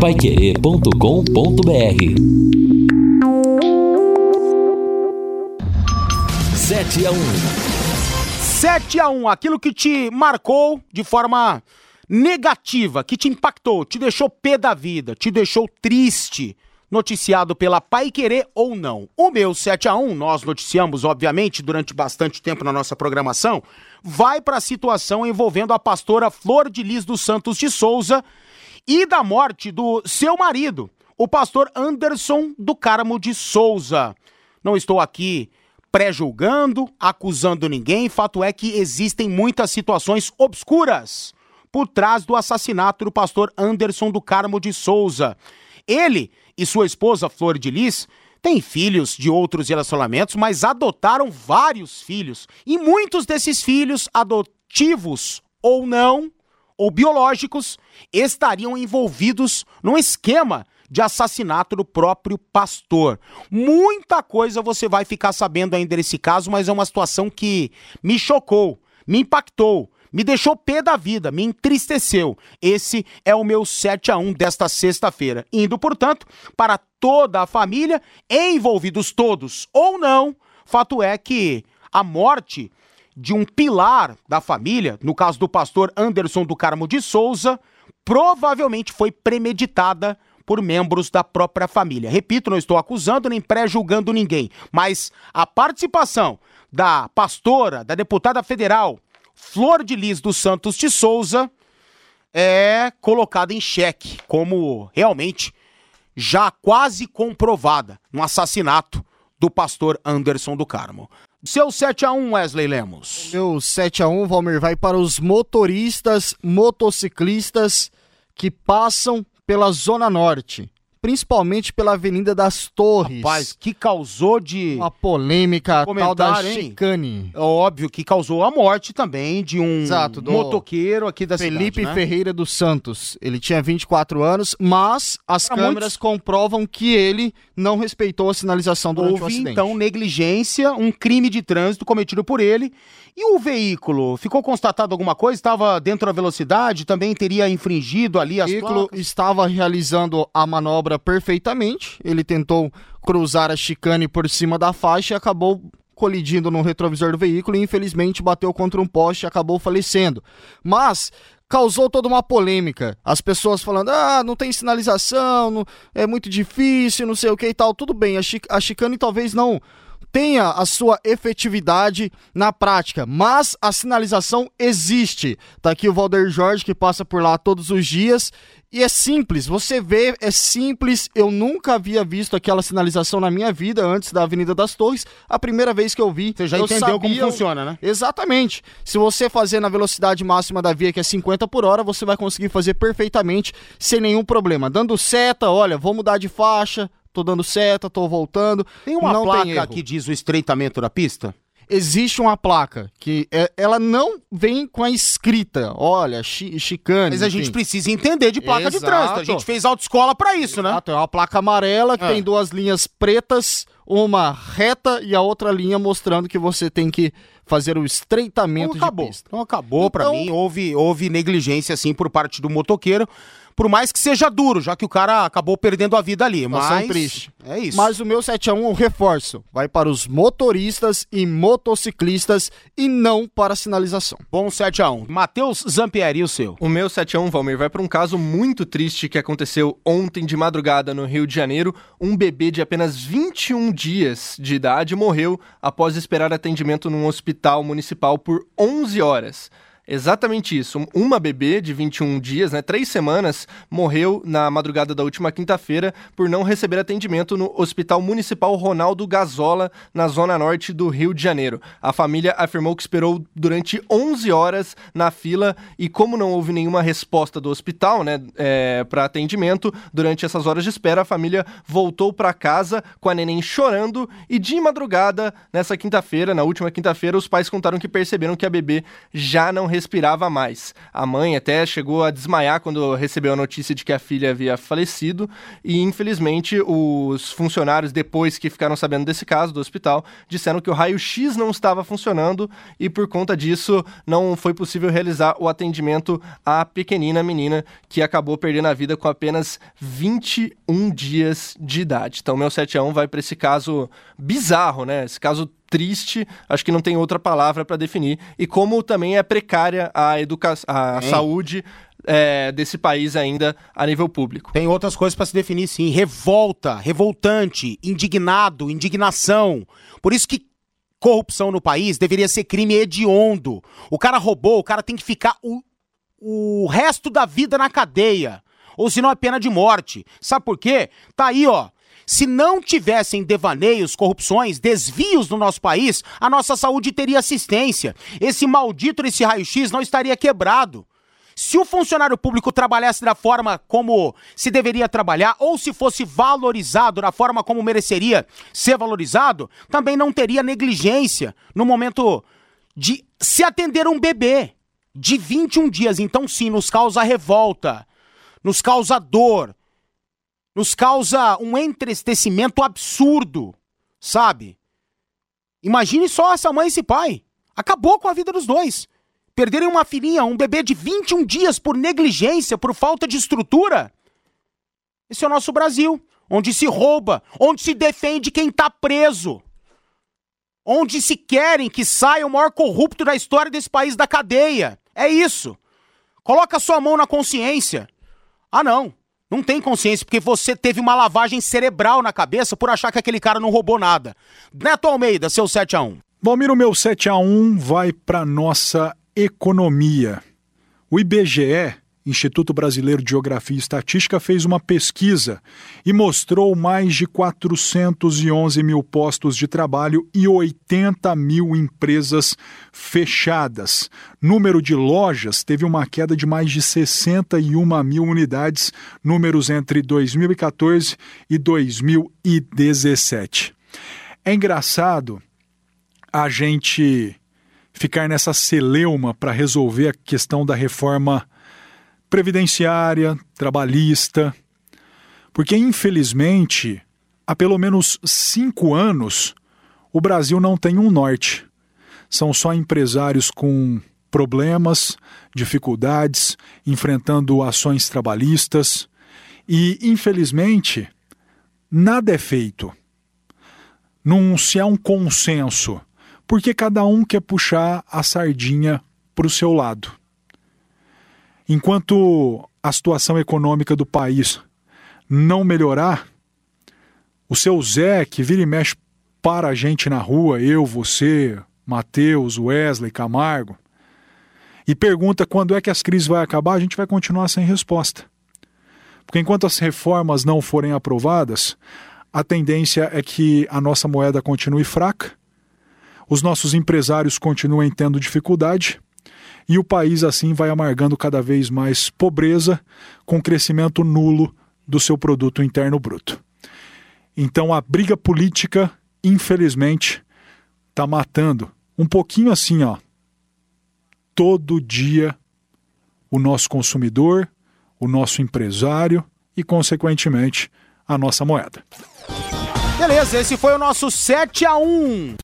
Paiquerê.com.br 7 a 1 7 a 1 aquilo que te marcou de forma negativa, que te impactou, te deixou pé da vida, te deixou triste, noticiado pela Pai Querer ou não. O meu 7 a 1 nós noticiamos, obviamente, durante bastante tempo na nossa programação, vai para a situação envolvendo a pastora Flor de Lis dos Santos de Souza e da morte do seu marido, o pastor Anderson do Carmo de Souza. Não estou aqui pré-julgando, acusando ninguém, fato é que existem muitas situações obscuras por trás do assassinato do pastor Anderson do Carmo de Souza. Ele e sua esposa Flor de Lis têm filhos de outros relacionamentos, mas adotaram vários filhos. E muitos desses filhos, adotivos ou não, ou biológicos, estariam envolvidos num esquema de assassinato do próprio pastor. Muita coisa você vai ficar sabendo ainda nesse caso, mas é uma situação que me chocou, me impactou, me deixou pé da vida, me entristeceu. Esse é o meu 7 a 1 desta sexta-feira, indo, portanto, para toda a família, envolvidos todos ou não. Fato é que a morte de um pilar da família, no caso do pastor Anderson do Carmo de Souza, provavelmente foi premeditada por membros da própria família. Repito, não estou acusando nem pré-julgando ninguém, mas a participação da pastora, da deputada federal Flor de Lis dos Santos de Souza é colocada em xeque como realmente já quase comprovada no assassinato do pastor Anderson do Carmo. Seu 7 a 1 Wesley Lemos. Meu 7 a 1 Valmir, vai para os motoristas, motociclistas que passam pela Zona Norte principalmente pela Avenida das Torres. Rapaz, que causou de. Uma polêmica tal da chicane. É óbvio que causou a morte também de um Exato, motoqueiro aqui da Felipe cidade. Felipe né? Ferreira dos Santos. Ele tinha 24 anos, mas as câmeras muitos... comprovam que ele não respeitou a sinalização durante Houve, o acidente. então, negligência, um crime de trânsito cometido por ele. E o veículo? Ficou constatado alguma coisa? Estava dentro da velocidade? Também teria infringido ali as O veículo placas? estava realizando a manobra perfeitamente. Ele tentou cruzar a chicane por cima da faixa e acabou colidindo no retrovisor do veículo e infelizmente bateu contra um poste e acabou falecendo. Mas causou toda uma polêmica. As pessoas falando, ah, não tem sinalização, não, é muito difícil, não sei o que e tal. Tudo bem, a, chi a chicane talvez não tenha a sua efetividade na prática, mas a sinalização existe. Tá aqui o Valder Jorge que passa por lá todos os dias e é simples, você vê, é simples. Eu nunca havia visto aquela sinalização na minha vida antes da Avenida das Torres. A primeira vez que eu vi, você já eu entendeu sabia... como funciona, né? Exatamente. Se você fazer na velocidade máxima da via, que é 50 por hora, você vai conseguir fazer perfeitamente sem nenhum problema. Dando seta, olha, vou mudar de faixa, tô dando seta, tô voltando. Tem uma não placa tem que diz o estreitamento da pista? existe uma placa que é, ela não vem com a escrita, olha, chi, chicane. Mas a enfim. gente precisa entender de placa Exato. de trânsito. A gente fez autoescola para isso, né? Exato. É uma placa amarela que é. tem duas linhas pretas, uma reta e a outra linha mostrando que você tem que fazer o estreitamento então, acabou. de pista. Então acabou então... para mim, houve, houve negligência assim por parte do motoqueiro por mais que seja duro, já que o cara acabou perdendo a vida ali. Mas triste. É isso. Mas o meu 7 a 1 eu reforço. Vai para os motoristas e motociclistas e não para a sinalização. Bom 7 a 1 Matheus Zampieri, o seu. O meu 7 a 1 Valmir, vai para um caso muito triste que aconteceu ontem de madrugada no Rio de Janeiro. Um bebê de apenas 21 dias de idade morreu após esperar atendimento num hospital municipal por 11 horas. Exatamente isso. Uma bebê de 21 dias, né, três semanas, morreu na madrugada da última quinta-feira por não receber atendimento no Hospital Municipal Ronaldo Gazola, na zona norte do Rio de Janeiro. A família afirmou que esperou durante 11 horas na fila e, como não houve nenhuma resposta do hospital né, é, para atendimento, durante essas horas de espera, a família voltou para casa com a neném chorando e, de madrugada, nessa quinta-feira, na última quinta-feira, os pais contaram que perceberam que a bebê já não respirava mais. A mãe até chegou a desmaiar quando recebeu a notícia de que a filha havia falecido e, infelizmente, os funcionários, depois que ficaram sabendo desse caso do hospital, disseram que o raio-x não estava funcionando e, por conta disso, não foi possível realizar o atendimento à pequenina menina que acabou perdendo a vida com apenas 21 dias de idade. Então, meu 7 a 1 vai para esse caso bizarro, né? Esse caso triste, acho que não tem outra palavra para definir. E como também é precária a educação, a saúde é, desse país ainda a nível público. Tem outras coisas para se definir, sim. Revolta, revoltante, indignado, indignação. Por isso que corrupção no país deveria ser crime hediondo. O cara roubou, o cara tem que ficar o, o resto da vida na cadeia. Ou senão é pena de morte. Sabe por quê? Tá aí, ó. Se não tivessem devaneios, corrupções, desvios no nosso país, a nossa saúde teria assistência. Esse maldito desse raio-x não estaria quebrado. Se o funcionário público trabalhasse da forma como se deveria trabalhar, ou se fosse valorizado da forma como mereceria ser valorizado, também não teria negligência no momento de se atender um bebê de 21 dias. Então, sim, nos causa revolta, nos causa dor, nos causa um entristecimento absurdo, sabe? Imagine só essa mãe e esse pai. Acabou com a vida dos dois. Perderem uma filhinha, um bebê de 21 dias por negligência, por falta de estrutura. Esse é o nosso Brasil, onde se rouba, onde se defende quem tá preso. Onde se querem que saia o maior corrupto da história desse país da cadeia. É isso. Coloca sua mão na consciência. Ah, não. Não tem consciência, porque você teve uma lavagem cerebral na cabeça por achar que aquele cara não roubou nada. Neto Almeida, seu 7x1. Valmir, o meu 7x1 vai para nossa economia. O IBGE Instituto Brasileiro de Geografia e Estatística fez uma pesquisa e mostrou mais de 411 mil postos de trabalho e 80 mil empresas fechadas. Número de lojas teve uma queda de mais de 61 mil unidades, números entre 2014 e 2017. É engraçado a gente ficar nessa celeuma para resolver a questão da reforma previdenciária, trabalhista, porque infelizmente há pelo menos cinco anos o Brasil não tem um norte. São só empresários com problemas, dificuldades, enfrentando ações trabalhistas e, infelizmente, nada é feito. Não se há um consenso, porque cada um quer puxar a sardinha para o seu lado. Enquanto a situação econômica do país não melhorar, o seu Zé, que vira e mexe para a gente na rua, eu, você, Matheus, Wesley, Camargo, e pergunta quando é que as crises vão acabar, a gente vai continuar sem resposta. Porque enquanto as reformas não forem aprovadas, a tendência é que a nossa moeda continue fraca, os nossos empresários continuem tendo dificuldade e o país assim vai amargando cada vez mais pobreza com crescimento nulo do seu produto interno bruto. Então a briga política, infelizmente, está matando um pouquinho assim, ó, todo dia o nosso consumidor, o nosso empresário e, consequentemente, a nossa moeda. Beleza, esse foi o nosso 7 a 1